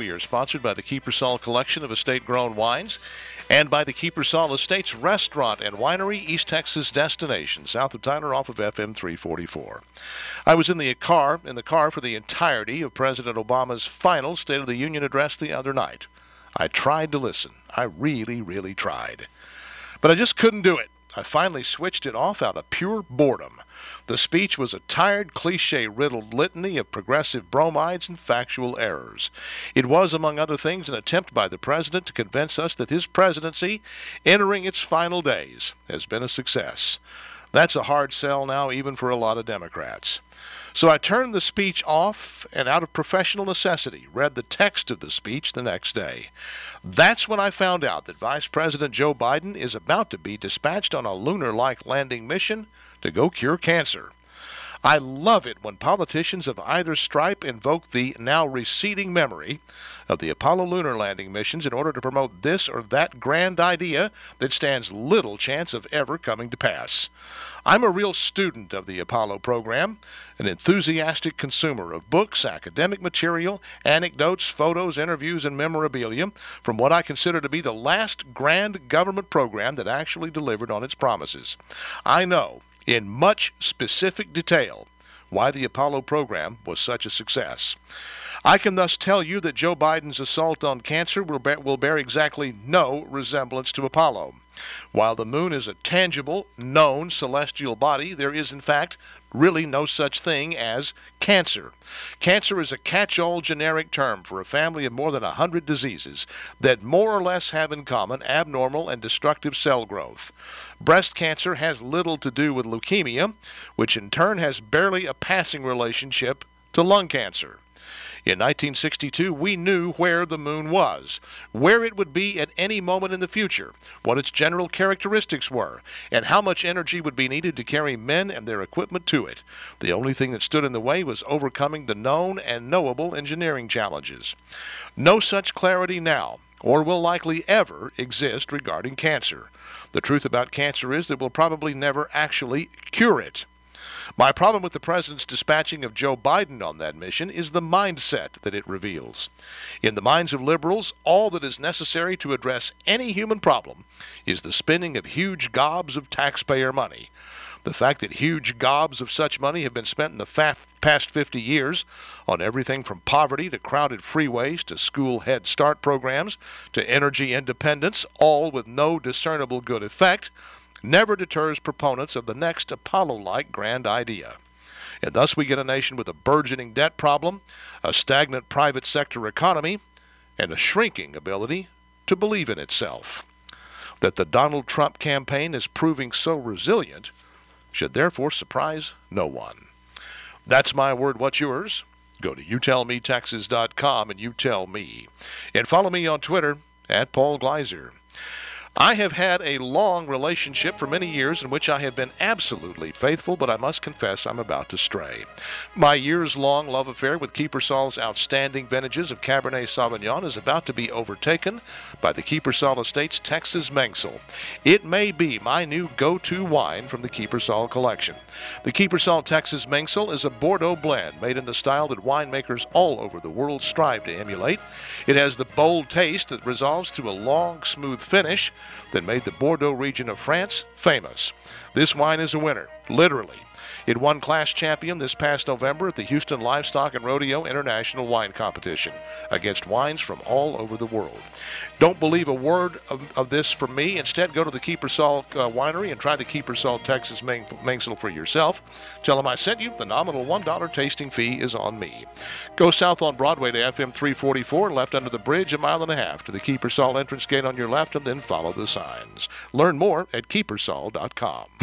We are sponsored by the Kiepersol Collection of estate grown wines and by the Kiepersol Estates Restaurant and Winery, East Texas destination, south of Tyler off of FM 344. I was in the car in the car for the entirety of President Obama's final State of the Union address the other night. I tried to listen. I really, really tried. But I just couldn't do it. I finally switched it off out of pure boredom. The speech was a tired, cliche riddled litany of progressive bromides and factual errors. It was, among other things, an attempt by the President to convince us that his presidency, entering its final days, has been a success. That's a hard sell now, even for a lot of Democrats. So I turned the speech off and, out of professional necessity, read the text of the speech the next day. That's when I found out that Vice President Joe Biden is about to be dispatched on a lunar like landing mission to go cure cancer. I love it when politicians of either stripe invoke the now receding memory of the Apollo lunar landing missions in order to promote this or that grand idea that stands little chance of ever coming to pass. I'm a real student of the Apollo program, an enthusiastic consumer of books, academic material, anecdotes, photos, interviews, and memorabilia from what I consider to be the last grand government program that actually delivered on its promises. I know in much specific detail why the Apollo program was such a success. I can thus tell you that Joe Biden's assault on cancer will bear, exactly no resemblance to Apollo. While the moon is a tangible, known celestial body, there is, in fact, really no such thing as cancer. Cancer is a catch all generic term for a family of more than a hundred diseases that more or less have in common abnormal and destructive cell growth. Breast cancer has little to do with leukemia, which in turn has barely a passing relationship to lung cancer. In 1962, we knew where the moon was, where it would be at any moment in the future, what its general characteristics were, and how much energy would be needed to carry men and their equipment to it. The only thing that stood in the way was overcoming the known and knowable engineering challenges. No such clarity now, or will likely ever exist regarding cancer. The truth about cancer is that we'll probably never actually cure it. My problem with the president's dispatching of Joe Biden on that mission is the mindset that it reveals. In the minds of liberals, all that is necessary to address any human problem is the spending of huge gobs of taxpayer money. The fact that huge gobs of such money have been spent in the fa- past 50 years on everything from poverty to crowded freeways to school head start programs to energy independence, all with no discernible good effect, never deters proponents of the next Apollo like grand idea. And thus we get a nation with a burgeoning debt problem, a stagnant private sector economy, and a shrinking ability to believe in itself. That the Donald Trump campaign is proving so resilient should therefore surprise no one. That's my word. What's yours? Go to youtellmetexas.com and you tell me. And follow me on Twitter at Paul Gleiser. I have had a long relationship for many years in which I have been absolutely faithful, but I must confess I'm about to stray. My years long love affair with Kiepersol's outstanding vintages of Cabernet Sauvignon is about to be overtaken by the Kiepersol Estates Texas Mengsel. It may be my new go to wine from the Kiepersol collection. The Kiepersol Texas Mengsel is a Bordeaux blend made in the style that winemakers all over the world strive to emulate. It has the bold taste that resolves to a long, smooth finish that made the Bordeaux region of France famous. This wine is a winner, literally. It won class champion this past November at the Houston Livestock and Rodeo International Wine Competition against wines from all over the world. Don't believe a word of, of this from me. Instead, go to the Kiepersol uh, Winery and try the Kiepersol Texas Mengsel for yourself. Tell them I sent you. The nominal $1 tasting fee is on me. Go south on Broadway to FM 344, left under the bridge, a mile and a half to the Kiepersol entrance gate on your left, and then follow the signs. Learn more at kiepersol.com.